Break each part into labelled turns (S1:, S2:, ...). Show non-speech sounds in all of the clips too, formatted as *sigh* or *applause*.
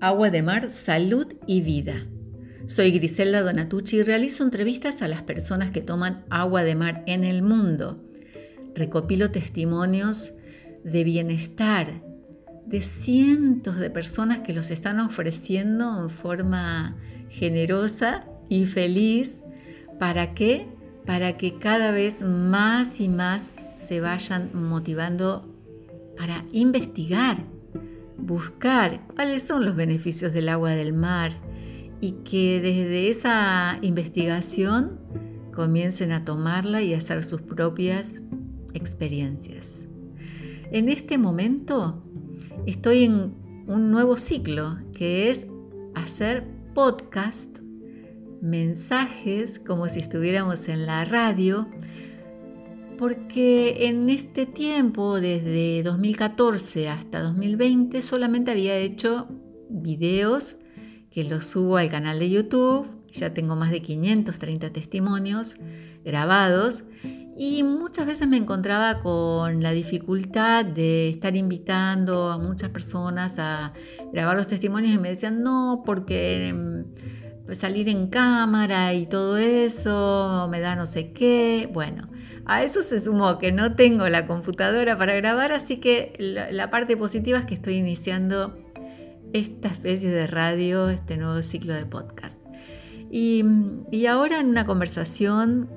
S1: Agua de mar, salud y vida. Soy Griselda Donatucci y realizo entrevistas a las personas que toman agua de mar en el mundo. Recopilo testimonios de bienestar de cientos de personas que los están ofreciendo en forma generosa y feliz. ¿Para qué? Para que cada vez más y más se vayan motivando para investigar, buscar cuáles son los beneficios del agua del mar y que desde esa investigación comiencen a tomarla y a hacer sus propias experiencias. En este momento estoy en un nuevo ciclo que es hacer podcast, mensajes como si estuviéramos en la radio, porque en este tiempo, desde 2014 hasta 2020, solamente había hecho videos que los subo al canal de YouTube, ya tengo más de 530 testimonios grabados y muchas veces me encontraba con la dificultad de estar invitando a muchas personas a grabar los testimonios y me decían, no, porque mm, salir en cámara y todo eso me da no sé qué. Bueno, a eso se sumó que no tengo la computadora para grabar, así que la, parte positiva es que estoy iniciando esta especie de radio, este nuevo ciclo de podcast. Y, ahora en una conversación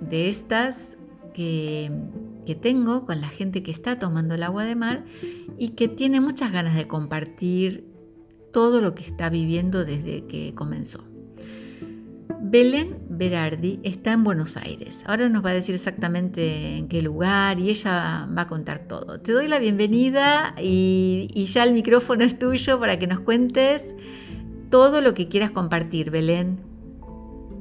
S1: de estas que, tengo con la gente que está tomando el agua de mar y que tiene muchas ganas de compartir todo lo que está viviendo desde que comenzó. Belén Berardi está en Buenos Aires. Ahora nos va a decir exactamente en qué lugar y ella va a contar todo. Te doy la bienvenida y, ya el micrófono es tuyo para que nos cuentes todo lo que quieras compartir, Belén.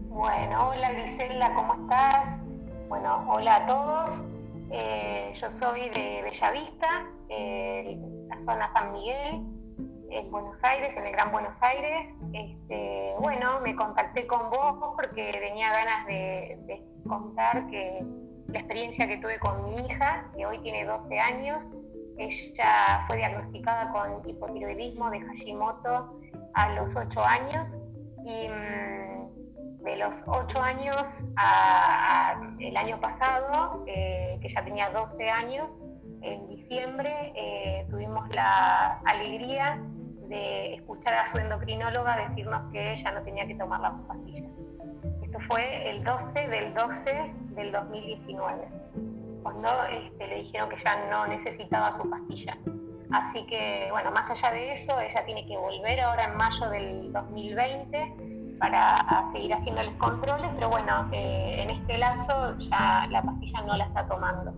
S2: Bueno, hola Griselda, ¿cómo estás? Bueno, hola a todos. Eh, yo soy de Bellavista, eh, la zona San Miguel, en Buenos Aires, en el Gran Buenos Aires. Este, bueno, me contacté con vos porque tenía ganas de, contar que la experiencia que tuve con mi hija, que hoy tiene 12 años. Ella fue diagnosticada con hipotiroidismo de Hashimoto a los 8 años y mm, de los 8 años a, el año pasado, eh, que ya tenía 12 años, en diciembre eh, tuvimos la alegría de escuchar a su endocrinóloga decirnos que ella no tenía que tomar la pastilla. Esto fue el 12 del 12 del 2019, cuando este, le dijeron que ya no necesitaba su pastilla. Así que, bueno, más allá de eso, ella tiene que volver ahora en mayo del 2020 para seguir haciéndoles controles, pero bueno, eh, en este lazo ya la pastilla no la está tomando.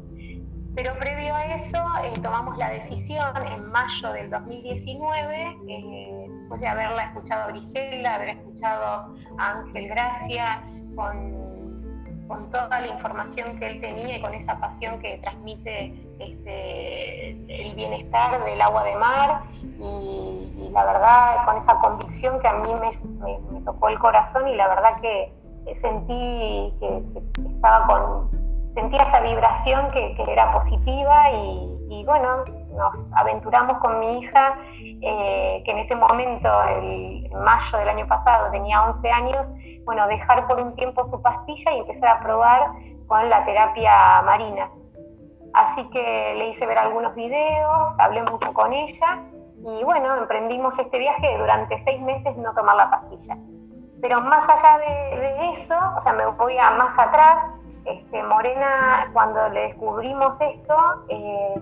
S2: Pero previo a eso eh, tomamos la decisión en mayo del 2019, eh, después de haberla escuchado a haber escuchado a Ángel Gracia, con, con, toda la información que él tenía y con esa pasión que transmite este, el bienestar del agua de mar y, la verdad con esa convicción que a mí me, tocó el corazón y la verdad que sentí que, estaba con, sentía esa vibración que, era positiva y, bueno, nos aventuramos con mi hija, eh, que en ese momento, el, en mayo del año pasado, tenía 11 años, bueno, dejar por un tiempo su pastilla y empezar a probar con la terapia marina. Así que le hice ver algunos videos, hablé mucho con ella y bueno, emprendimos este viaje de durante seis meses no tomar la pastilla. Pero más allá de, eso, o sea, me voy a más atrás, este, Morena, cuando le descubrimos esto, eh,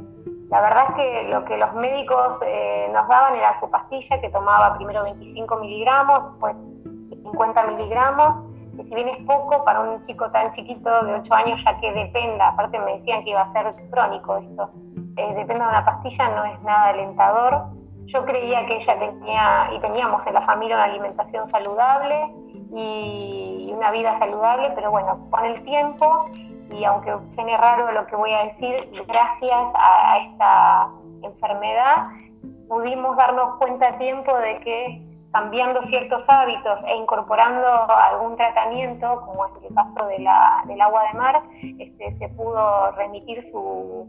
S2: la verdad es que lo que los médicos eh, nos daban era su pastilla, que tomaba primero 25 miligramos, después 50 miligramos, que si bien es poco para un chico tan chiquito de 8 años, ya que dependa, aparte me decían que iba a ser crónico esto, eh, depende de una pastilla, no es nada alentador. Yo creía que ella tenía y teníamos en la familia una alimentación saludable y una vida saludable, pero bueno, con el tiempo y aunque suene raro lo que voy a decir, gracias a, esta enfermedad pudimos darnos cuenta a tiempo de que cambiando ciertos hábitos e incorporando algún tratamiento, como es el caso del agua de mar, este, se pudo remitir su,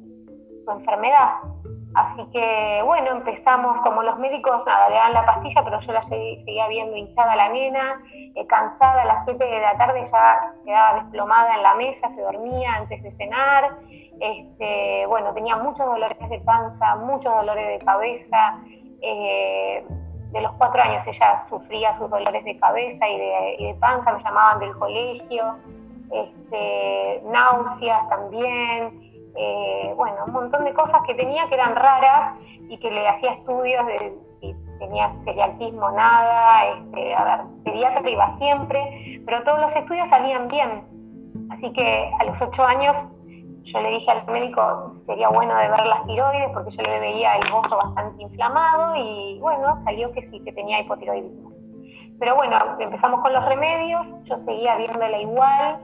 S2: su enfermedad. Así que bueno, empezamos como los médicos, nada, le dan la pastilla, pero yo la seguía viendo hinchada la nena, eh, cansada a las 7 de la tarde ya quedaba desplomada en la mesa, se dormía antes de cenar. Este, bueno, tenía muchos dolores de panza, muchos dolores de cabeza. Eh, de los cuatro años ella sufría sus dolores de cabeza y de, panza, me llamaban del colegio, este, náuseas también, eh, bueno, un montón de cosas que tenía que eran raras y que le hacía estudios de si tenía celiaquismo, nada, este, a ver, pediatra iba siempre, pero todos los estudios salían bien. Así que a los ocho años yo le dije al médico sería bueno de ver las tiroides porque yo le veía el bozo bastante inflamado y bueno, salió que sí, que tenía hipotiroidismo. Pero bueno, empezamos con los remedios, yo seguía viéndola igual,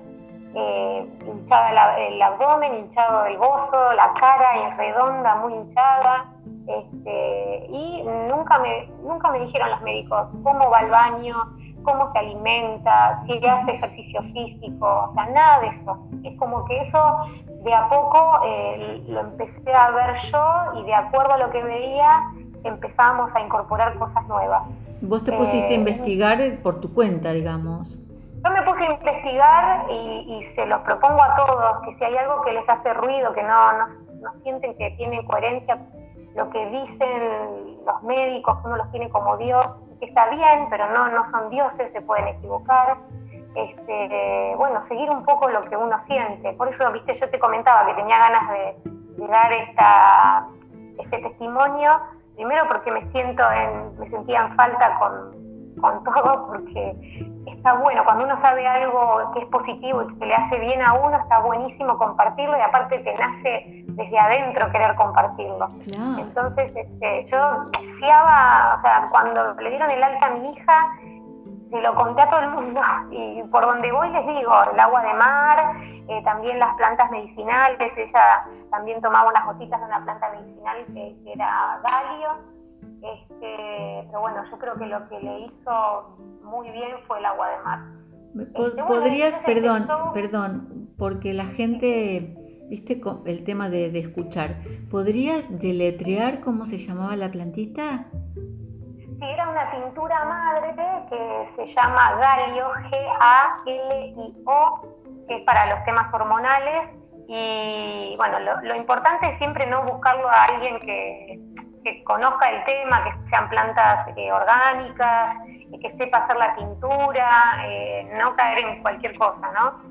S2: eh, hinchada el abdomen, hinchado el bozo, la cara redonda, muy hinchada. Este, y nunca me, nunca me dijeron los médicos cómo va al baño, cómo se alimenta, si hace ejercicio físico, o sea, nada de eso. Es como que eso de a poco eh, lo empecé a ver yo y de acuerdo a lo que veía empezábamos a incorporar cosas nuevas.
S1: Vos te pusiste a eh, investigar por tu cuenta, digamos.
S2: Yo me puse a investigar y, se los propongo a todos, que si hay algo que les hace ruido, que no, no, sienten que tiene coherencia lo que dicen los médicos, que uno los tiene como Dios, que está bien, pero no, no son dioses, se pueden equivocar. Este, bueno, seguir un poco lo que uno siente. Por eso, viste, yo te comentaba que tenía ganas de, dar esta, este testimonio, primero porque me siento en, me sentía en falta con, con todo, porque está bueno, cuando uno sabe algo que es positivo y que le hace bien a uno, está buenísimo compartirlo y aparte te nace desde adentro querer compartirlo. Entonces, este, yo deseaba, o sea, cuando le dieron el alta a mi hija, se lo conté a todo el mundo *laughs* y por donde voy les digo, el agua de mar, eh, también las plantas medicinales, ella también tomaba unas gotitas de una planta medicinal que, era galio, este, pero bueno, yo creo que lo que le hizo muy bien fue el agua de mar.
S1: Este, ¿Podrías, perdón, perdón, porque la gente, viste el tema de, de, escuchar, ¿podrías deletrear cómo se llamaba la plantita?
S2: Sí, era una tintura madre que se llama Galio, G-A-L-I-O, que es para los temas hormonales. Y bueno, lo, importante es siempre no buscarlo a alguien que, conozca el tema, que sean plantas eh, orgánicas, que sepa hacer la tintura, eh, no caer en cualquier cosa, ¿no?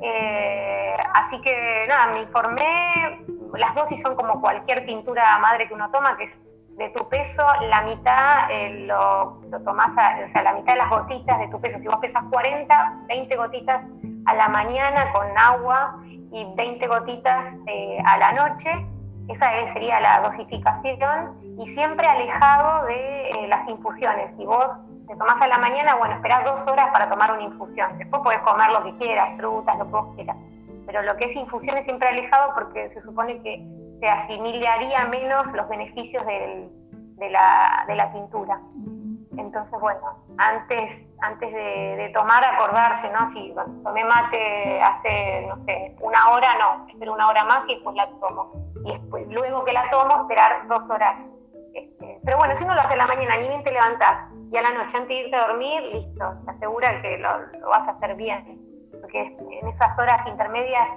S2: Eh, así que nada, me informé, las dosis son como cualquier tintura madre que uno toma, que es de tu peso, la mitad eh, lo, lo tomás, o sea, la mitad de las gotitas de tu peso. Si vos pesas 40, 20 gotitas a la mañana con agua y 20 gotitas a la noche, esa sería la dosificación y siempre alejado de las infusiones. Si vos te tomás a la mañana, bueno, esperás dos horas para tomar una infusión. Después podés comer lo que quieras, frutas, lo que vos quieras. Pero lo que es infusión es siempre alejado porque se supone que se asimilaría menos los beneficios de, la, de la tintura. Entonces, bueno, antes, antes de, tomar, acordarse, ¿no? Si tomé mate hace, no sé, una hora, no, espero una hora más y después la tomo. Y luego que la tomo, esperar dos horas. Este, pero bueno, si uno lo hace en la mañana, ni bien te levantás, y a la noche antes de irte a dormir, listo, te asegura que lo, vas a hacer bien, porque en esas horas intermedias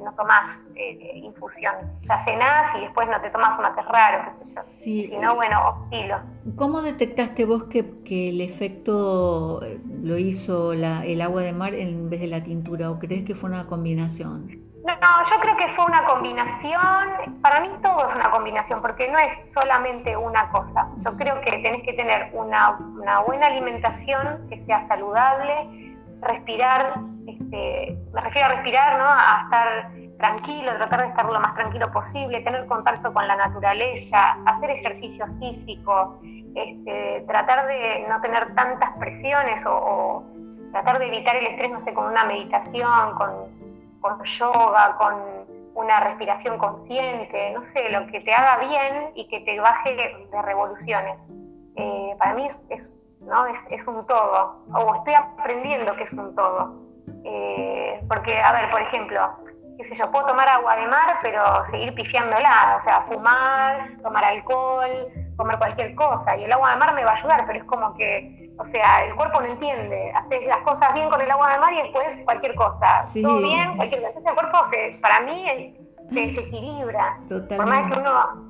S2: no tomas eh, infusión. Sea, cenás y después no te tomas un mate raro, qué sé yo. Si no, bueno, hostilo.
S1: ¿Cómo detectaste vos que, el efecto eh, lo hizo el agua de mar en vez de la tintura o crees que fue una combinación?
S2: No, yo creo que fue una combinación, para mí todo es una combinación, porque no es solamente una cosa. Yo creo que tenés que tener una, buena alimentación que sea saludable, respirar, este, me refiero a respirar, ¿no? A estar tranquilo, tratar de estar lo más tranquilo posible, tener contacto con la naturaleza, hacer ejercicio físico, este, tratar de no tener tantas presiones o, tratar de evitar el estrés, no sé, con una meditación, con yoga, con una respiración consciente, no sé, lo que te haga bien y que te baje de revoluciones. Eh, para mí es, ¿no? Es, un todo, o estoy aprendiendo que es un todo. Eh, porque, a ver, por ejemplo, qué sé yo, puedo tomar agua de mar, pero seguir pifiándola, o sea, fumar, tomar alcohol, comer cualquier cosa, y el agua de mar me va a ayudar, pero es como que, o sea, el cuerpo no entiende, haces las cosas bien con el agua de mar y después cualquier cosa, todo bien, cualquier cosa. Entonces el cuerpo, se, para mí, se desequilibra. Por más que uno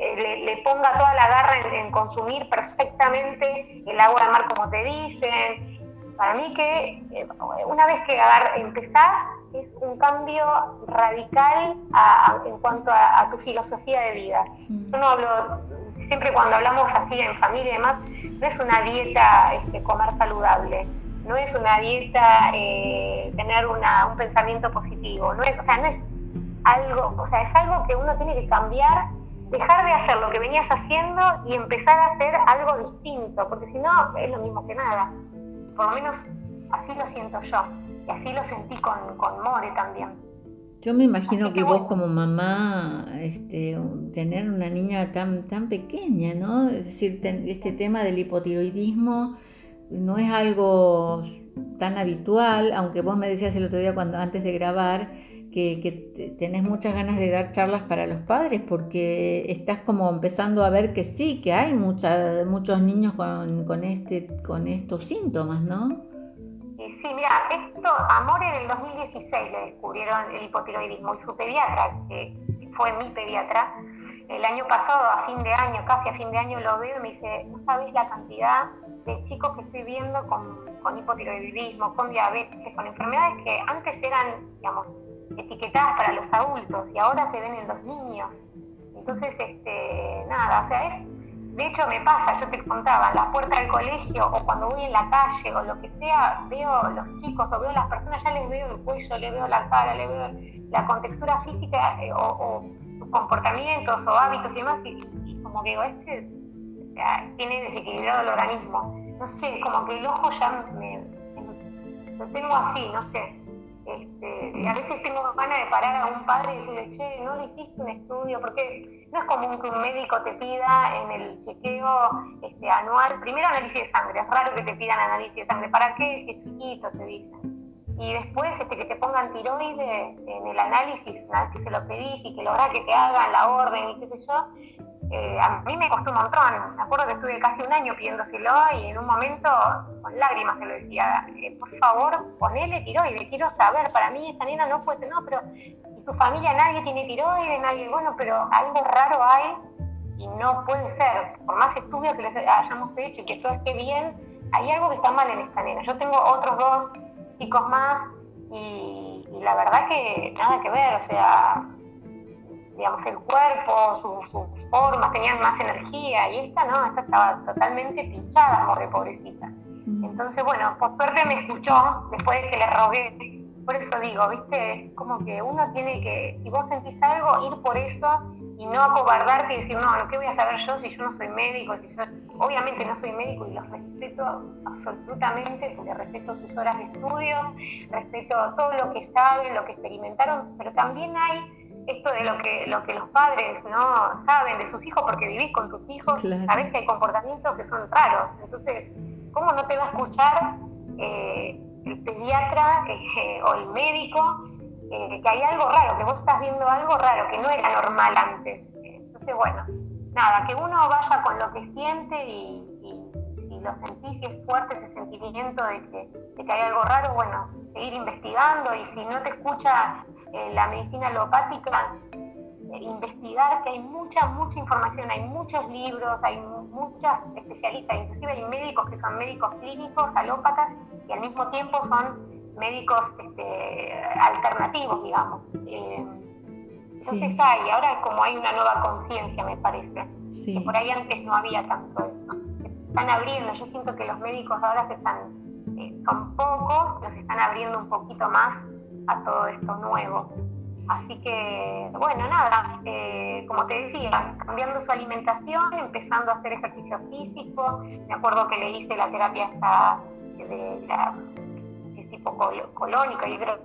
S2: eh, le, ponga toda la garra en, consumir perfectamente el agua de mar como te dicen. Para mí que eh, una vez que empezás es un cambio radical en cuanto a, tu filosofía de vida. Mm. Yo no hablo, siempre cuando hablamos así en familia y demás, no es una dieta este, comer saludable, no es una dieta eh, tener un pensamiento positivo, no es, o sea, no es algo, o sea, es algo que uno tiene que cambiar dejar de hacer lo que venías haciendo y empezar a hacer algo distinto, porque si no es lo mismo que nada. Por lo menos así lo siento yo y así lo sentí con, More también.
S1: Yo me imagino que, vos como mamá, este, tener una niña tan, tan pequeña, ¿no? Es decir, este tema del hipotiroidismo no es algo tan habitual, aunque vos me decías el otro día cuando antes de grabar que, tenés muchas ganas de dar charlas para los padres porque estás como empezando a ver que sí, que hay muchos niños con, este, con estos síntomas, ¿no?
S2: Sí, mira, esto, Amor en el 2016 le descubrieron el hipotiroidismo y su pediatra, que fue mi pediatra, el año pasado, a fin de año, casi a fin de año lo veo y me dice, no sabes la cantidad de chicos que estoy viendo con, con hipotiroidismo, con diabetes, con enfermedades que antes eran, digamos, etiquetadas para los adultos y ahora se ven en los niños. Entonces, este, nada, o sea, es, de hecho me pasa, yo te contaba, la puerta del colegio o cuando voy en la calle o lo que sea, veo los chicos o veo las personas, ya les veo el cuello, les veo la cara, les veo la contextura física eh, o, comportamientos o hábitos y demás, y, como que digo, este tiene desequilibrado el organismo. No sé, como que el ojo ya me, lo tengo así, no sé. Este, a veces tengo ganas de parar a un padre y decirle, che, no le hiciste un estudio, porque no es común que un médico te pida en el chequeo este, anual, primero análisis de sangre, es raro que te pidan análisis de sangre, ¿para qué? Si es chiquito, te dicen. Y después este, que te pongan tiroides en el análisis, que se lo pedís y que lográs que te hagan la orden y qué sé yo, eh, a mí me costó un montón. Me acuerdo que estuve casi un año pidiéndoselo y en un momento con lágrimas se lo decía, eh, por favor, ponele tiroides, quiero saber, para mí esta nena no puede ser, no, pero en tu familia nadie tiene tiroides, nadie, bueno, pero algo raro hay y no puede ser. Por más estudios que les hayamos hecho y que todo esté bien, hay algo que está mal en esta nena. Yo tengo otros dos chicos más y, y la verdad que nada que ver, o sea, digamos, el cuerpo, sus formas, tenían más energía, y esta no, esta estaba totalmente pinchada, morre pobrecita. Entonces, bueno, por suerte me escuchó después de que le rogué. Por eso digo, viste, como que uno tiene que, si vos sentís algo, ir por eso y no acobardarte y decir, no, ¿qué voy a saber yo si yo no soy médico? Si yo, obviamente no soy médico y los respeto absolutamente, porque respeto sus horas de estudio, respeto todo lo que saben, lo que experimentaron, pero también hay esto de lo que, lo que los padres no saben de sus hijos porque vivís con tus hijos, sabés que hay comportamientos que son raros. Entonces, ¿cómo no te va a escuchar eh, el pediatra eh, *laughs* o el médico eh, que hay algo raro, que vos estás viendo algo raro, que no era normal antes? Entonces, bueno, nada, que uno vaya con lo que siente y, lo sentís y es fuerte ese sentimiento de que, de que hay algo raro, bueno, seguir investigando y si no te escucha eh, la medicina alopática, eh, investigar que hay mucha, mucha información, hay muchos libros, hay muchas especialistas, inclusive hay médicos que son médicos clínicos, alópatas, y al mismo tiempo son médicos este, alternativos, digamos. Eh, entonces hay, ahora como hay una nueva conciencia, me parece, que por ahí antes no había tanto eso. Están abriendo, yo siento que los médicos ahora se están, son pocos, pero se están abriendo un poquito más a todo esto nuevo. Así que, bueno, nada, eh, como te decía, cambiando su alimentación, empezando a hacer ejercicio físico. Me acuerdo que le hice la terapia esta de la tipo colónica, hidro,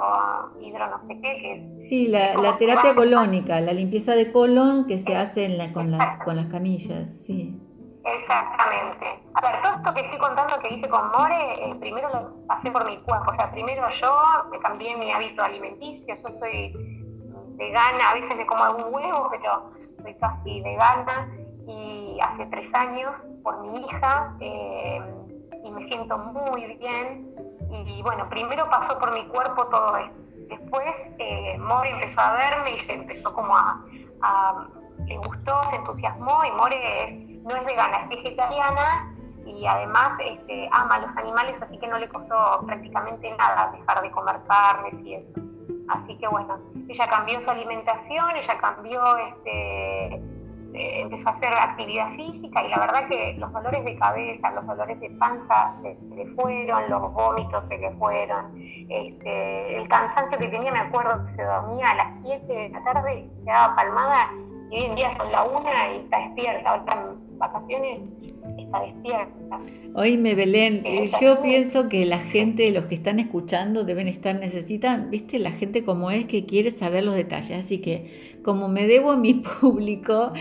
S2: hidro no sé qué. Que
S1: sí, la, terapia colónica, la limpieza de colon que se hace en la, con, las, con las camillas, sí.
S2: Exactamente. A ver, todo esto que estoy contando que hice con More, eh, primero lo pasé por mi cuerpo. O sea, primero yo me cambié mi hábito alimenticio. Yo soy vegana, a veces me como algún huevo, pero soy casi vegana y hace tres años por mi hija eh, y me siento muy bien. Y, bueno, primero pasó por mi cuerpo todo esto. Después eh, More empezó a verme y se empezó como a, le gustó, se entusiasmó y More no es vegana, es vegetariana y además este, ama a los animales, así que no le costó prácticamente nada dejar de comer carnes y eso. Así que bueno, ella cambió su alimentación, ella cambió, este, eh, empezó a hacer actividad física y la verdad que los dolores de cabeza, los dolores de panza se, le fueron, los vómitos se le fueron, este, el cansancio que tenía, me acuerdo que se dormía a las 7 de la tarde, quedaba palmada y hoy en día son la una y está despierta, ahora vacaciones está despierta.
S1: Oíme, Belén, eh, yo pienso que la gente, los que están escuchando, deben estar, necesitan, viste, la gente como es que quiere saber los detalles. Así que, como me debo a mi *laughs* público,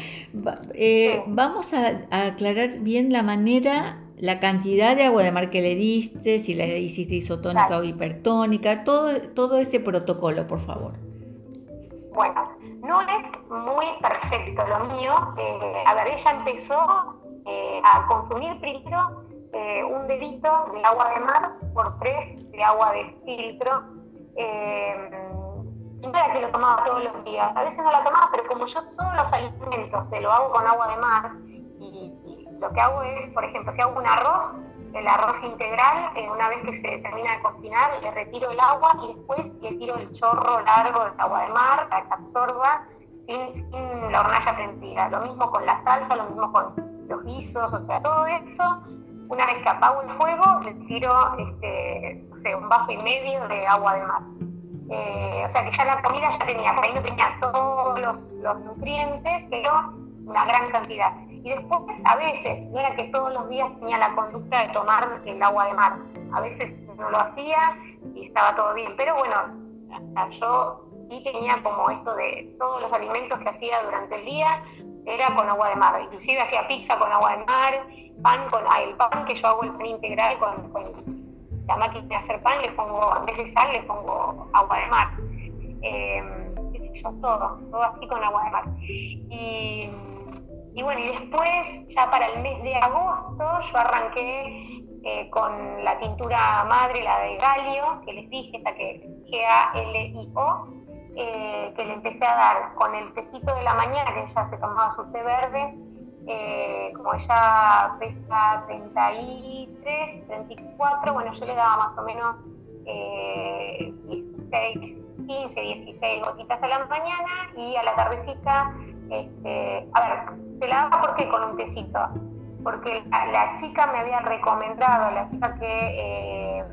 S1: eh, vamos a, aclarar bien la manera, la cantidad de agua de mar que le diste, si la hiciste isotónica o hipertónica, todo, todo ese protocolo, por favor.
S2: Bueno, no es muy perfecto lo mío. Eh, a ver, ella empezó eh, a consumir primero eh, un dedito de agua de mar por tres de agua de filtro. Y no que lo tomaba todos los días, a veces no la tomaba, pero como yo todos los alimentos se lo hago con agua de mar, y, lo que hago es, por ejemplo, si hago un arroz, el arroz integral, una vez que se termina de cocinar, le retiro el agua y después le tiro el chorro largo del agua de mar para que absorba sin, la hornalla prendida. Lo mismo con la salsa, lo mismo con los guisos, o sea, todo eso, una vez que apago el fuego, le tiro este, un vaso y medio de agua de mar. Eh, o sea que ya la comida ya tenía, ahí no tenía todos los, los, nutrientes, pero una gran cantidad. Y después, a veces, no era que todos los días tenía la conducta de tomar el agua de mar. A veces no lo hacía y estaba todo bien. Pero bueno, yo sí tenía como esto de todos los alimentos que hacía durante el día, era con agua de mar. Inclusive hacía pizza con agua de mar, pan con ah, el pan que yo hago el pan integral con, la máquina de hacer pan, le pongo, en vez de sal, le pongo agua de mar. Eh, yo, todo, todo así con agua de mar. Y, bueno, y después, ya para el mes de agosto, yo arranqué eh, con la tintura madre, la de Galio, que les dije, esta que es G-A-L-I-O, eh, que le empecé a dar con el tecito de la mañana, que ella se tomaba su té verde, eh, como ella pesa 33, 34, bueno, yo le daba más o menos 16, 15, 16 gotitas a la mañana y a la tardecita, a ver, se la daba porque con un tecito, porque la, chica me había recomendado, la chica que... Eh,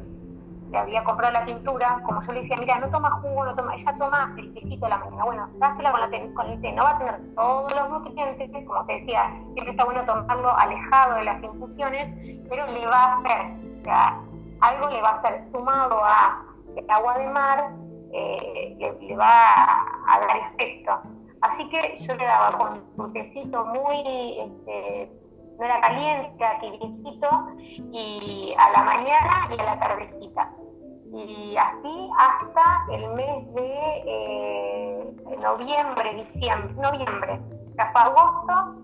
S2: le había comprado la tintura, como yo le decía, mira, no toma jugo, no toma, ella toma el tecito de la mañana. Bueno, dásela con, la con el té, no va a tener todos los nutrientes, como te decía, siempre está bueno tomarlo alejado de las infusiones, pero le va a hacer, o sea, algo le va a hacer sumado a agua de mar, eh, le, va a, dar efecto. Así que yo le daba con su tecito muy este, no era caliente, era y a la mañana y a la tardecita. Y así hasta el mes de eh, noviembre, diciembre, noviembre, ya fue agosto,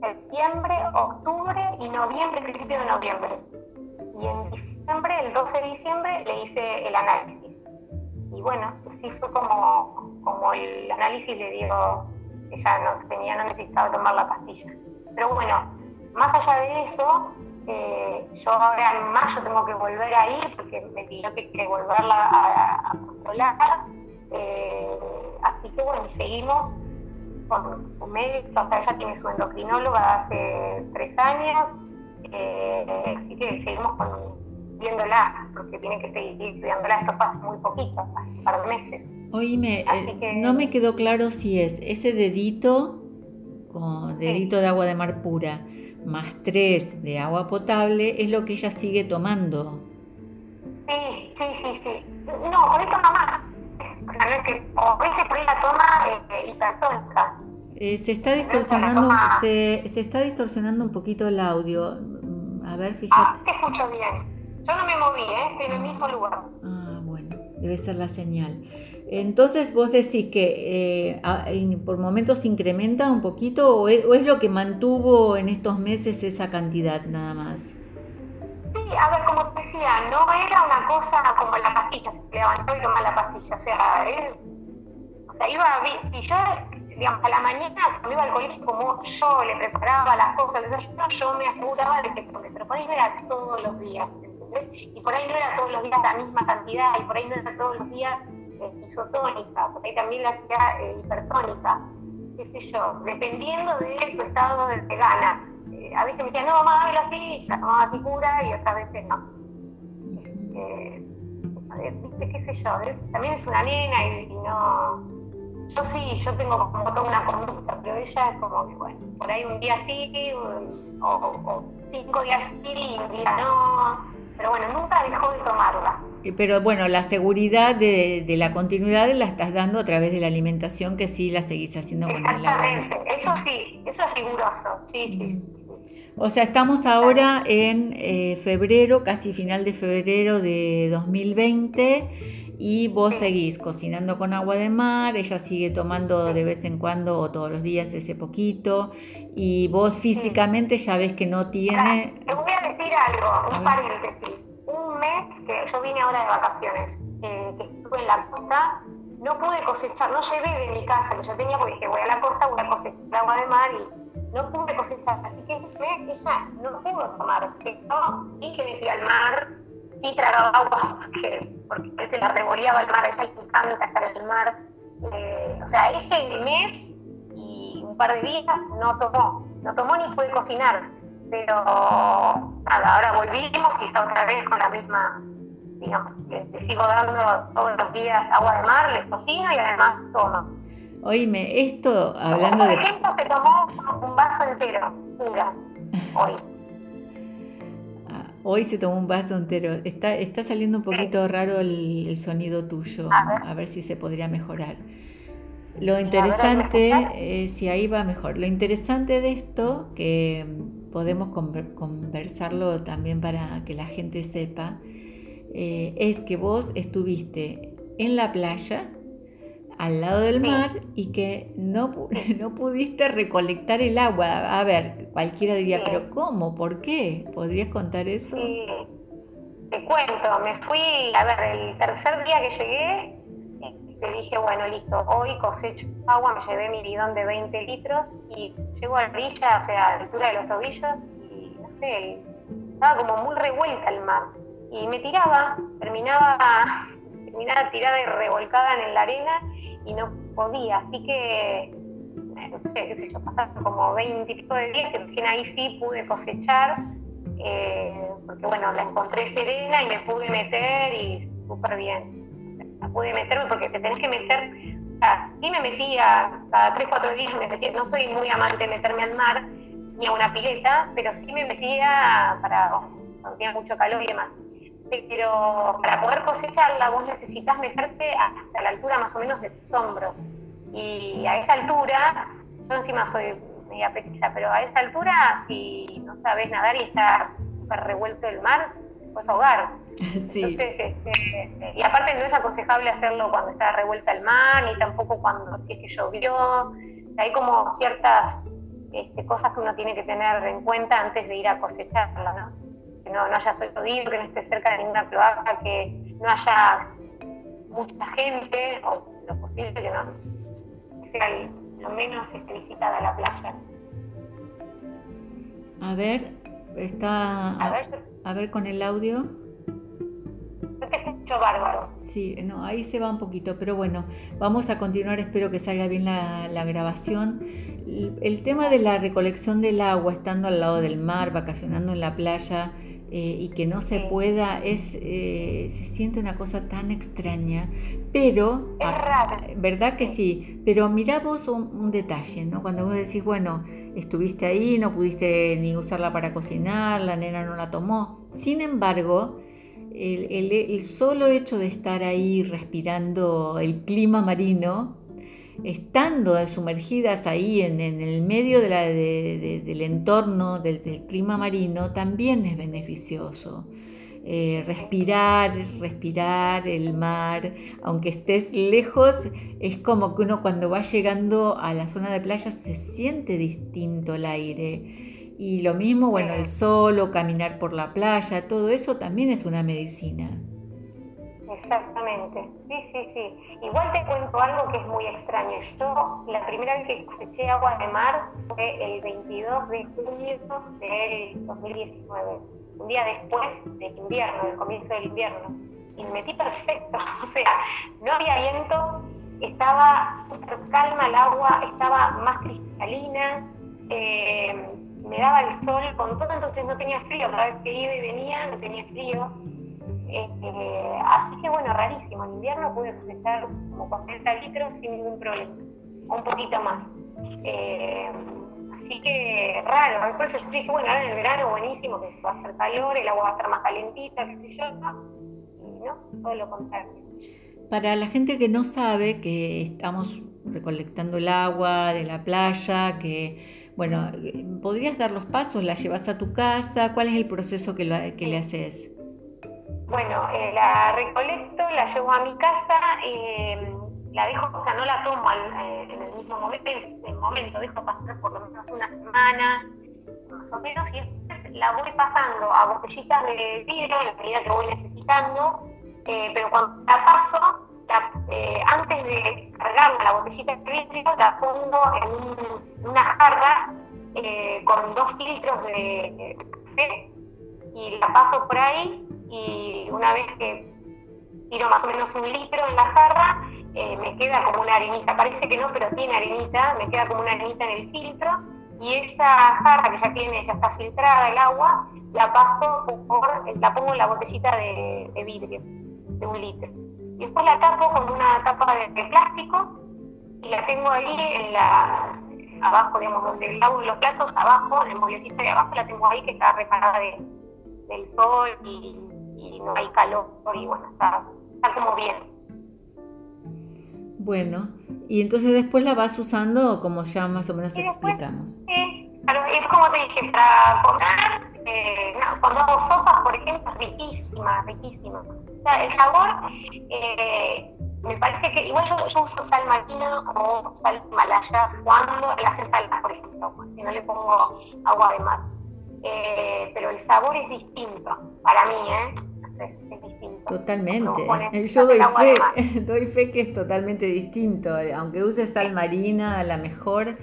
S2: septiembre, octubre y noviembre, principio de noviembre. Y en diciembre, el 12 de diciembre, le hice el análisis. Y bueno, así fue como, como el análisis le dio que ya no tenía, no necesitaba tomar la pastilla. Pero bueno, más allá de eso, eh, yo ahora en mayo tengo que volver ahí porque me pidió que, que volverla a, controlar. Eh, así que bueno, seguimos con su médico, hasta ella tiene su endocrinóloga hace tres años, eh, así que seguimos viéndola, porque tiene que seguir cuidándola, esto hace muy poquito, hace un par de meses.
S1: Oíme, no me quedó claro si es ese dedito, con dedito de agua de mar pura, más 3 de agua potable es lo que ella sigue tomando.
S2: Sí, sí, sí, sí. No, por eso más. O sea, no es que, o veces por ahí la toma eh, hipertónica.
S1: Eh, se está distorsionando, se, se, está distorsionando un poquito el audio. A ver, fíjate.
S2: Ah, te escucho bien. Yo no me moví, ¿eh? estoy en el mismo lugar.
S1: Ah, bueno, debe ser la señal. Entonces vos decís que eh, por momentos incrementa un poquito o es, lo que mantuvo en estos meses esa cantidad nada más.
S2: Sí, a ver, como te decía, no era una cosa como la pastilla, se levantó y tomó la pastilla, o sea, o sea, iba, y yo, digamos, a la mañana, cuando iba al colegio, como yo le preparaba las cosas, yo me aseguraba de que, pero por ahí no era todos los días, ¿entendés? Y por ahí no era todos los días la misma cantidad, y por ahí no era todos los días isotónica, porque ahí también la hacía eh, hipertónica, qué sé yo, dependiendo de su estado de, gana. Eh, a veces me decían, no, mamá, dámelo así, ya tomaba así cura, y otras veces no. Eh, qué sé yo, también es una nena y, no... Yo sí, yo tengo como toda una conducta, pero ella es como que, bueno, por ahí un día sí, o, o cinco días sí un día no, pero bueno, nunca dejó de tomarla.
S1: Eh, pero bueno, la seguridad de, la continuidad la estás dando a través de la alimentación, que sí la seguís haciendo
S2: con el Exactamente, eso sí, eso es riguroso, sí, sí.
S1: O sea, estamos ahora en eh, febrero, casi final de febrero de 2020 y vos seguís cocinando con agua de mar, ella sigue tomando de vez en cuando o todos los días ese poquito y vos físicamente ya ves que no tiene...
S2: te voy a decir algo, un paréntesis yo vine ahora de vacaciones, eh, que estuve en la costa, no pude cosechar, no llevé de mi casa que yo tenía porque dije voy a la costa, voy a cosechar agua de mar y no pude cosechar. Así que ese mes ella no pudo tomar, pero sí que metí al mar, sí tragaba agua *laughs* porque, porque se la revoleaba al mar, a ella encanta estar en el mar. O sea, ese mes y un par de días no tomó, no tomó ni pude cocinar pero nada, ahora volvimos y está otra vez con la misma, digamos, le, sigo dando todos los días agua de mar, le cocino y además tomo.
S1: Oíme, esto hablando
S2: de... Por ejemplo, se tomó un vaso entero, pura, hoy. *laughs*
S1: Ah, hoy se tomó un vaso entero. Está, está saliendo un poquito raro el, sonido tuyo. A ver. si se podría mejorar. Lo interesante, eh, si ahí va mejor, lo interesante de esto, que podemos conversarlo también para que la gente sepa, eh, es que vos estuviste en la playa, al lado del mar, y que no, *laughs* no pudiste recolectar el agua. A ver, cualquiera diría, pero ¿cómo? ¿Por qué? ¿Podrías contar eso? Sí.
S2: Te cuento, me fui, a ver, el tercer día que llegué, te dije, bueno, listo, hoy cosecho agua, me llevé mi bidón de 20 litros y llego a la orilla, o sea, a la altura de los tobillos, y no sé, estaba como muy revuelta el mar. Y me tiraba, terminaba, terminaba tirada y revolcada en la arena y no podía, así que, no sé, qué sé yo, pasaron como 20 y pico de días y recién ahí sí pude cosechar. Eh, porque bueno, la encontré serena y me pude meter y súper bien pude meterme porque te tenés que meter, o sí me metía, cada 3, 4 días me metía, no soy muy amante de meterme al mar ni a una pileta, pero sí me metía para cuando tenía mucho calor y demás. Pero para poder cosecharla vos necesitas meterte hasta la altura más o menos de tus hombros. Y a esa altura, yo encima soy media petiza, pero a esa altura, si no sabes nadar y está súper revuelto el mar, pues ahogar. *laughs* Sí. Este, y aparte no es aconsejable hacerlo cuando está revuelta el mar, ni tampoco cuando si es que llovió. Hay como ciertas este, cosas que uno tiene que tener en cuenta antes de ir a cosecharla, ¿no? Que no, no haya sonido, que no esté cerca de ninguna cloaca, que no haya mucha gente, o lo posible que no sea lo menos visitada la playa.
S1: A ver, está... A ver, a ver con el audio.
S2: te escucho bárbaro.
S1: Sí, no, ahí se va un poquito, pero bueno, vamos a continuar, espero que salga bien la, grabación. El, tema de la recolección del agua, estando al lado del mar, vacacionando en la playa eh, y que no se pueda, es, eh, se siente una cosa tan extraña, pero...
S2: Es raro.
S1: ¿Verdad que sí? Pero mirá vos un, detalle, ¿no? Cuando vos decís, bueno, estuviste ahí, no pudiste ni usarla para cocinar, la nena no la tomó. Sin embargo, el, solo hecho de estar ahí respirando el clima marino, estando sumergidas ahí en, el medio del entorno del, clima marino, también es beneficioso. eh, respirar, respirar el mar, aunque estés lejos, es como que uno cuando va llegando a la zona de playa se siente distinto el aire. Y lo mismo, bueno, el sol o caminar por la playa, todo eso también es una medicina.
S2: Exactamente, sí, sí, sí. Igual te cuento algo que es muy extraño. Yo la primera vez que coseché agua de mar fue el 22 de junio del 2019, un día después del invierno, del comienzo del invierno. Y me metí perfecto, *laughs* o sea, no había viento, estaba súper calma el agua, estaba más cristalina, eh, me daba el sol con todo, entonces no tenía frío, cada vez que iba y venía no tenía frío eh, así que bueno, rarísimo. En invierno pude cosechar como 40 litros sin ningún problema, un poquito más. Eh, así que raro, por eso yo dije, bueno, ahora en el verano buenísimo, que va a hacer calor, el agua va a estar más calentita, qué sé yo, y no, todo lo contrario.
S1: Para la gente que no sabe que estamos recolectando el agua de la playa, que, bueno, ¿podrías dar los pasos? ¿La llevas a tu casa? ¿Cuál es el proceso que, que le haces?
S2: Bueno, eh, la recolecto, la llevo a mi casa, eh, la dejo, o sea, no la tomo eh, en el mismo momento, en el momento, dejo pasar por lo menos una semana, más o menos, y después la voy pasando a botellitas de vidrio en la medida que voy necesitando, pero cuando la paso, antes de cargarla la botellita de vidrio, la pongo en, una jarra con dos filtros de café y la paso por ahí y una vez que tiro más o menos un litro en la jarra, eh, me queda como una arenita, parece que no, pero tiene arenita, me queda como una arenita en el filtro y esa jarra que ya tiene, ya está filtrada el agua, la paso por, la pongo en la botellita de, vidrio, de un litro. Y después la tapo con una tapa de, plástico y la tengo ahí en la, abajo, digamos, donde lavo los platos, abajo, en el mueblecito de abajo, la tengo ahí que está reparada del sol y no hay calor y bueno, está, como bien.
S1: Bueno, y entonces después la vas usando como ya más o menos explicamos.
S2: Sí, claro, es como te dije, para comer, eh, cuando hago sopas, por ejemplo, riquísima, riquísima. O sea, el sabor, eh, me parece que igual yo, yo, uso sal marina o sal malaya cuando las ensaladas, por ejemplo, si no le pongo agua de mar. Eh, pero el sabor es distinto para mí, ¿eh?
S1: Totalmente. *laughs* Yo doy fe, *laughs* doy fe que es totalmente distinto. Aunque uses sal marina, a la mejor,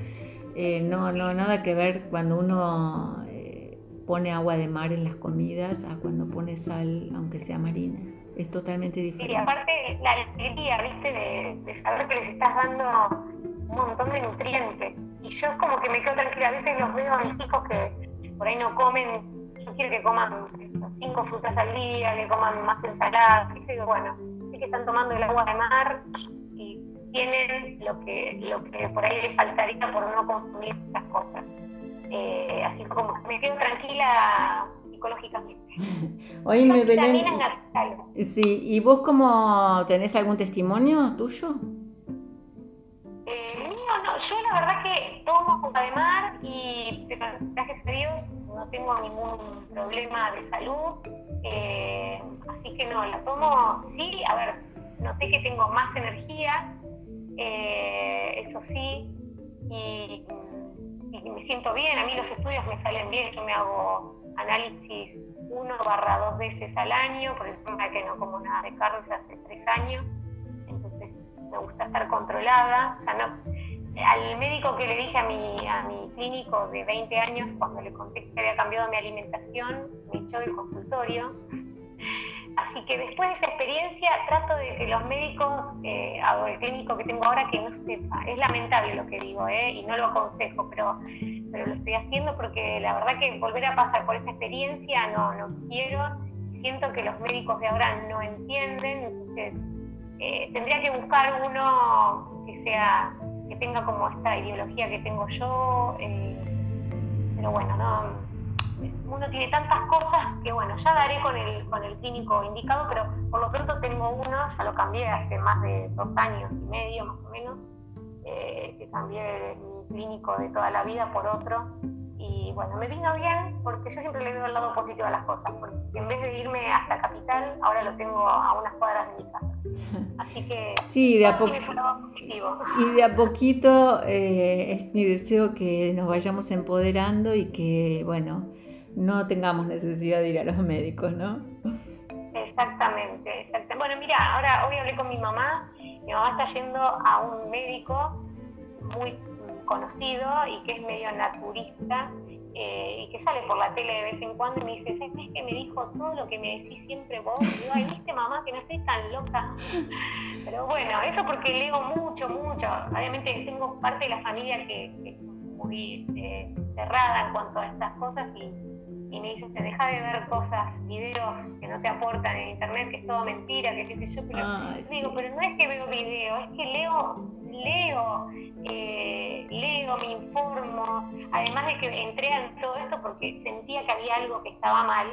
S1: eh, no, no, nada que ver cuando uno eh, pone agua de mar en las comidas a cuando pone sal, aunque sea marina. Es totalmente diferente.
S2: Y aparte, la alegría, ¿viste? De, de, saber que les estás dando un montón de nutrientes. Y yo es como que me quedo tranquila. A veces los veo a mis hijos que por ahí no comen yo quiero que coman cinco frutas al día, que coman más ensaladas, bueno, sé que están tomando el agua de mar y tienen lo que, lo que por ahí les faltaría por no consumir estas cosas. Eh, así como que me quedo tranquila psicológicamente. *laughs*
S1: me Belén. Sí, ¿y vos cómo tenés algún testimonio tuyo?
S2: Eh, mío, no, yo la verdad que tomo agua de mar y gracias a Dios no tengo ningún problema de salud, eh, así que no, la tomo, sí, a ver, noté que tengo más energía, eh, eso sí, y, me siento bien, a mí los estudios me salen bien, yo me hago análisis uno barra dos veces al año, por el tema de que no como nada de carnes hace tres años, entonces me gusta estar controlada, o sea, no, al médico que le dije a mi, a mi clínico de 20 años, cuando le conté que había cambiado mi alimentación, me echó del consultorio. Así que después de esa experiencia trato de que los médicos, eh, el clínico que tengo ahora, que no sepa. Es lamentable lo que digo, eh, y no lo aconsejo, pero, pero lo estoy haciendo porque la verdad que volver a pasar por esa experiencia no, no quiero. Siento que los médicos de ahora no entienden, entonces eh, tendría que buscar uno que sea que tenga como esta ideología que tengo yo, eh, pero bueno, no, uno tiene tantas cosas que bueno, ya daré con el, con el clínico indicado, pero por lo pronto tengo uno, ya lo cambié hace más de dos años y medio más o menos, eh, que cambié mi clínico de toda la vida por otro, y bueno, me vino bien porque yo siempre le veo el lado positivo a las cosas, porque en vez de irme hasta Capital, ahora lo tengo a unas cuadras de mi casa. *laughs* Así que
S1: sí, de a positivo. Y de a poquito eh, es mi deseo que nos vayamos empoderando y que, bueno, no tengamos necesidad de ir a los médicos, ¿no?
S2: Exactamente, exactamente. Bueno, mira, ahora hoy hablé con mi mamá, mi mamá está yendo a un médico muy conocido y que es medio naturista eh, y que sale por la tele de vez en cuando y me dice, ¿sabes que me dijo todo lo que me decís siempre vos? Y digo, ay, viste mamá que no estoy tan loca. *laughs* Pero bueno, eso porque leo mucho, mucho. Obviamente tengo parte de la familia que, es muy eh, cerrada en cuanto a estas cosas y, y me dice, deja de ver cosas, videos que no te aportan en internet, que es todo mentira, que qué sé yo, pero digo, pero no es que veo videos, es que leo, leo, eh, leo, me informo, además de que entré en todo esto porque sentía que había algo que estaba mal,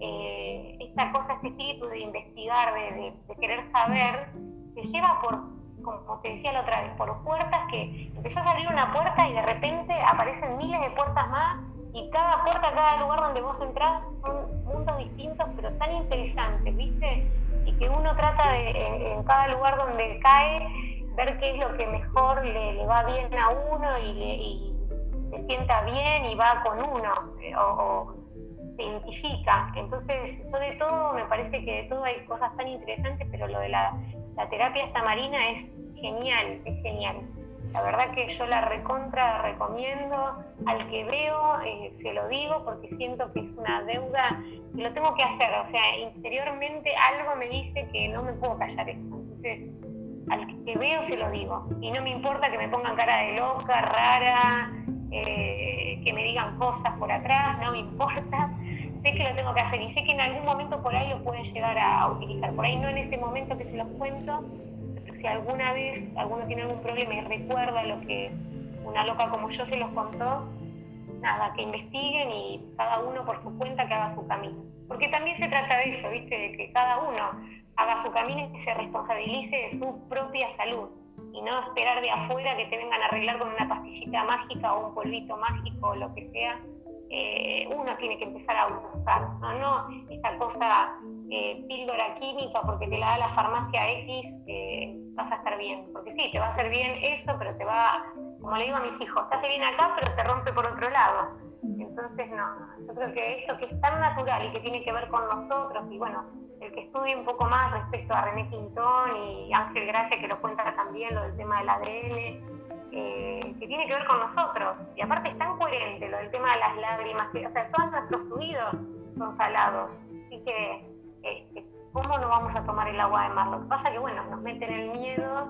S2: eh, esta cosa, este espíritu de investigar, de, querer saber, te lleva por, como te decía la otra vez, por puertas que empezás a abrir una puerta y de repente aparecen miles de puertas más y cada puerta, cada lugar donde vos entrás son mundos distintos pero tan interesantes, ¿viste? Y que uno trata de, en cada lugar donde cae, ver qué es lo que mejor le, va bien a uno y, le, se sienta bien y va con uno eh, o, se identifica. Entonces, yo de todo, me parece que de todo hay cosas tan interesantes, pero lo de la, terapia esta marina es genial, es genial. La verdad que yo la recontra recomiendo, al que veo eh, se lo digo porque siento que es una deuda que lo tengo que hacer, o sea, interiormente algo me dice que no me puedo callar esto. Entonces, al que veo se lo digo. Y no me importa que me pongan cara de loca, rara, eh, que me digan cosas por atrás, no me importa. Sé que lo tengo que hacer y sé que en algún momento por ahí lo pueden llegar a utilizar. Por ahí no en ese momento que se los cuento, pero si alguna vez alguno tiene algún problema y recuerda lo que una loca como yo se los contó, nada, que investiguen y cada uno por su cuenta que haga su camino. Porque también se trata de eso, ¿viste? De que cada uno haga su camino y se responsabilice de su propia salud y no esperar de afuera que te vengan a arreglar con una pastillita mágica o un polvito mágico o lo que sea. Eh, uno tiene que empezar a buscar, no, no esta cosa eh, píldora química porque te la da la farmacia X, eh, vas a estar bien. Porque sí, te va a hacer bien eso, pero te va, como le digo a mis hijos, te hace bien acá, pero te rompe por otro lado. Entonces, no, yo creo que esto que es tan natural y que tiene que ver con nosotros, y bueno, el que estudie un poco más respecto a René Quintón y Ángel Gracia, que lo cuenta también, lo del tema del ADN, eh, que tiene que ver con nosotros. Y aparte es tan coherente lo del tema de las lágrimas, que, o sea, todos nuestros fluidos son salados. Así que, este, ¿cómo no vamos a tomar el agua de mar? Lo que pasa es que, bueno, nos meten el miedo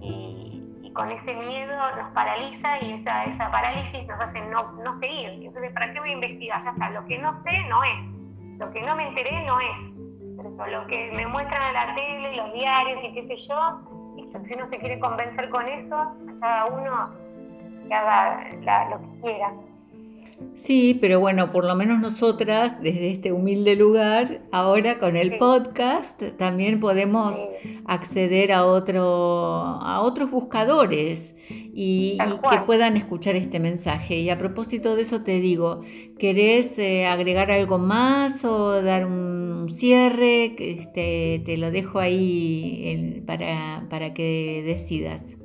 S2: y, con ese miedo nos paraliza y esa, esa parálisis nos hace no, no seguir. Entonces, ¿para qué voy a investigar? Ya está, lo que no sé no es. Lo que no me enteré no es lo que me muestran en la tele, los diarios y qué sé yo, si uno se quiere convencer con eso, cada uno que haga lo que quiera.
S1: Sí, pero bueno, por lo menos nosotras desde este humilde lugar, ahora con el podcast también podemos acceder a, otro, a otros buscadores y, que puedan escuchar este mensaje. Y a propósito de eso te digo, ¿querés eh, agregar algo más o dar un cierre? Este, te lo dejo ahí para, para que decidas.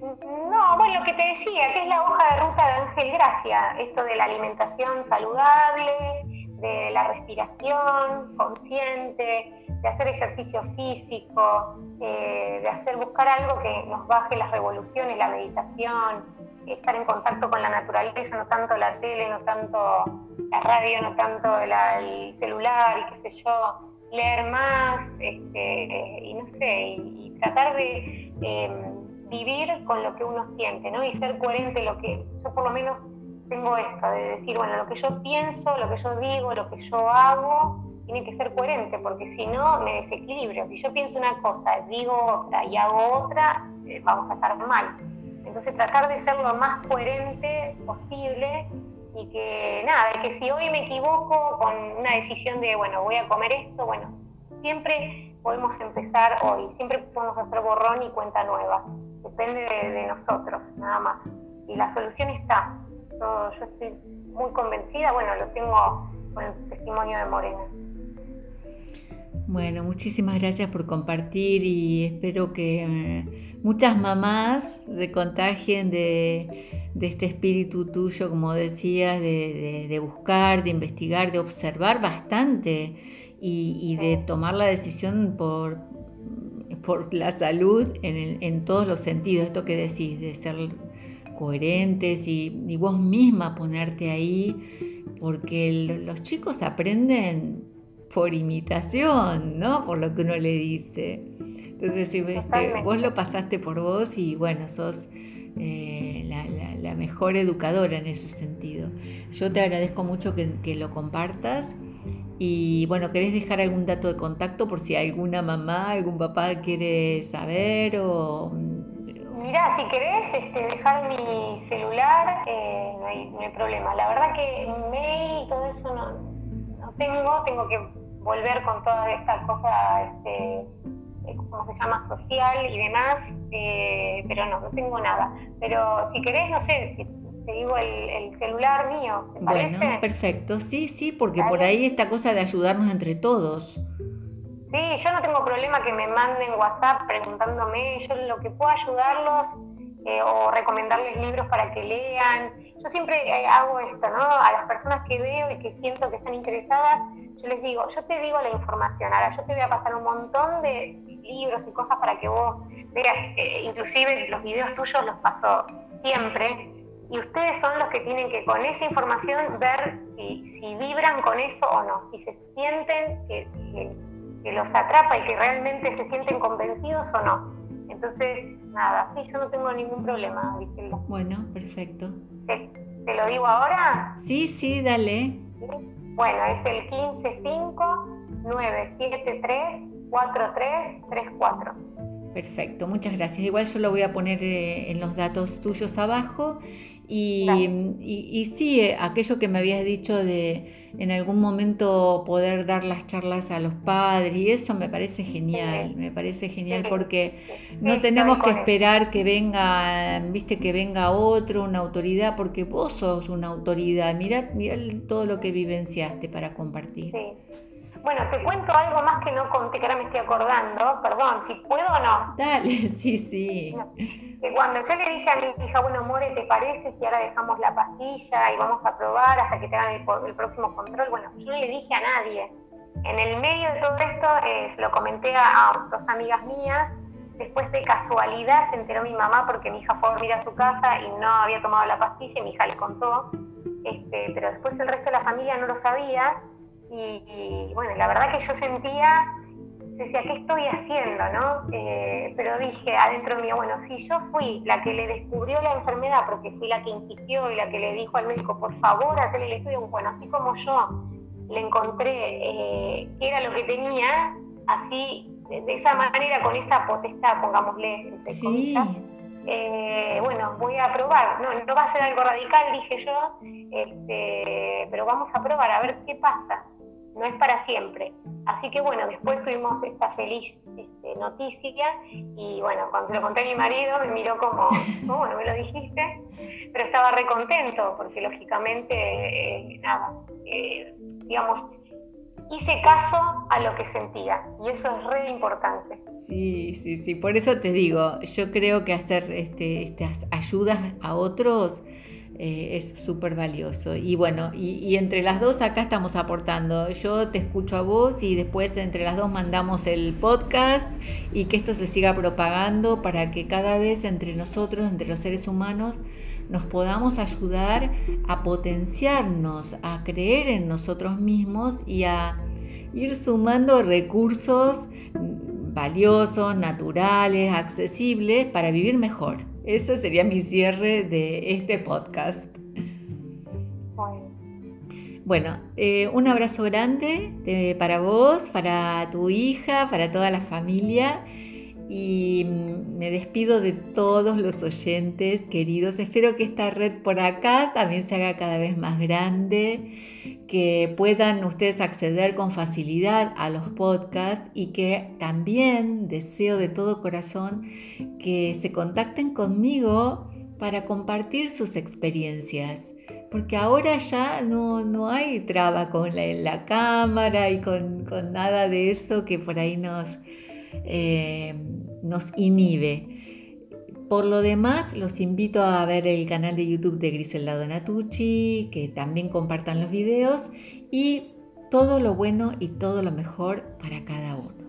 S2: No, bueno, lo que te decía, que es la hoja de ruta de Ángel Gracia, esto de la alimentación saludable, de la respiración consciente, de hacer ejercicio físico, eh, de hacer buscar algo que nos baje las revoluciones, la meditación, estar en contacto con la naturaleza, no tanto la tele, no tanto la radio, no tanto el celular y qué sé yo, leer más, este, y no sé, y, tratar de em, vivir con lo que uno siente, ¿no? Y ser coherente lo que, yo por lo menos tengo esto, de decir, bueno, lo que yo pienso, lo que yo digo, lo que yo hago, tiene que ser coherente, porque si no me desequilibro. Si yo pienso una cosa, digo otra y hago otra, eh, vamos a estar mal. Entonces tratar de ser lo más coherente posible y que nada, que si hoy me equivoco con una decisión de, bueno, voy a comer esto, bueno, siempre podemos empezar hoy, siempre podemos hacer borrón y cuenta nueva. Depende de, nosotros, nada más. Y la solución está. Yo estoy muy convencida, bueno, lo tengo con el testimonio de Morena.
S1: Bueno, muchísimas gracias por compartir y espero que eh, muchas mamás se contagien de, este espíritu tuyo, como decías, de, buscar, de investigar, de observar bastante y, de tomar la decisión por, la salud en, todos los sentidos, esto que decís, de ser coherentes y vos misma ponerte ahí, porque los chicos aprenden por imitación, ¿no? Por lo que uno le dice. Entonces, este, vos lo pasaste por vos y bueno, sos eh, la, mejor educadora en ese sentido. Yo te agradezco mucho que, lo compartas. Y bueno, ¿querés dejar algún dato de contacto por si alguna mamá, algún papá quiere saber o...
S2: Mira, si querés este, dejar mi celular, eh, no, hay, no, hay, problema. La verdad que mail y todo eso no, no tengo, tengo que volver con toda esta cosa, este, eh, ¿cómo se llama?, social y demás, eh, pero no, no tengo nada. Pero si querés, no sé, si te digo el, celular mío, ¿te
S1: parece? Bueno, perfecto, sí, sí, porque por ahí esta cosa de ayudarnos entre todos.
S2: Sí, yo no tengo problema que me manden WhatsApp preguntándome, yo lo que puedo ayudarlos eh, o recomendarles libros para que lean. Yo siempre hago esto, ¿no? A las personas que veo y que siento que están interesadas, les digo, yo te digo la información, ahora yo te voy a pasar un montón de libros y cosas para que vos veas, inclusive los videos tuyos los paso siempre, y ustedes son los que tienen que con esa información ver si, vibran con eso o no, si se sienten que, los atrapa y que realmente se sienten convencidos o no. Entonces, nada, sí, yo no tengo ningún problema, Gisela.
S1: Bueno, perfecto.
S2: ¿Te, lo digo ahora?
S1: Sí, sí, dale.
S2: Bueno, es el 155-973-4334.
S1: Perfecto, muchas gracias. Igual yo lo voy a poner eh, en los datos tuyos abajo. Y, y, sí, eh, aquello que me habías dicho de en algún momento poder dar las charlas a los padres, y eso me parece genial, me parece genial porque no tenemos que esperar que venga, viste, que venga otro, una autoridad, porque vos sos una autoridad, mira, mira todo lo que vivenciaste para compartir.
S2: Bueno, te cuento algo más que no conté, que ahora me estoy acordando. Perdón, si puedo o no.
S1: Dale, *laughs* sí, sí.
S2: Cuando yo le dije a mi hija, bueno, More, ¿te parece si ahora dejamos la pastilla y vamos a probar hasta que te hagan el, próximo control? Bueno, yo no le dije a nadie. En el medio de todo esto, eh, se lo comenté a, dos amigas mías. Después de casualidad se enteró mi mamá porque mi hija fue a dormir a su casa y no había tomado la pastilla y mi hija le contó. Este, pero después el resto de la familia no lo sabía y, bueno, la verdad que yo sentía, yo decía, ¿qué estoy haciendo? ¿no? Eh, pero dije adentro mío, bueno, si yo fui la que le descubrió la enfermedad, porque fui la que insistió y la que le dijo al médico, por favor, hacerle el estudio, bueno, así como yo le encontré eh, qué era lo que tenía, así, de esa manera, con esa potestad, pongámosle, entre comillas, eh, bueno, voy a probar, no, no va a ser algo radical, dije yo, este, pero vamos a probar a ver qué pasa no es para siempre. Así que bueno, después tuvimos esta feliz este, noticia y bueno, cuando se lo conté a mi marido me miró como, ¿cómo *laughs* no me lo dijiste? Pero estaba recontento porque lógicamente, eh, nada, eh, digamos, hice caso a lo que sentía y eso es re importante.
S1: Sí, sí, sí, por eso te digo, yo creo que hacer este, estas ayudas a otros eh, es súper valioso. Y bueno, y, entre las dos acá estamos aportando. Yo te escucho a vos y después entre las dos mandamos el podcast y que esto se siga propagando para que cada vez entre nosotros, entre los seres humanos, nos podamos ayudar a potenciarnos, a creer en nosotros mismos y a ir sumando recursos valiosos, naturales, accesibles para vivir mejor. Ese sería mi cierre de este podcast. Bueno, eh, un abrazo grande eh, para vos, para tu hija, para toda la familia y me despido de todos los oyentes queridos. Espero que esta red por acá también se haga cada vez más grande, que puedan ustedes acceder con facilidad a los podcasts y que también deseo de todo corazón que se contacten conmigo para compartir sus experiencias. porque ahora ya no, hay traba con la, cámara y con, nada de eso que por ahí nos, eh, nos inhibe. Por lo demás, los invito a ver el canal de YouTube de Griselda Donatucci, que también compartan los videos y todo lo bueno y todo lo mejor para cada uno.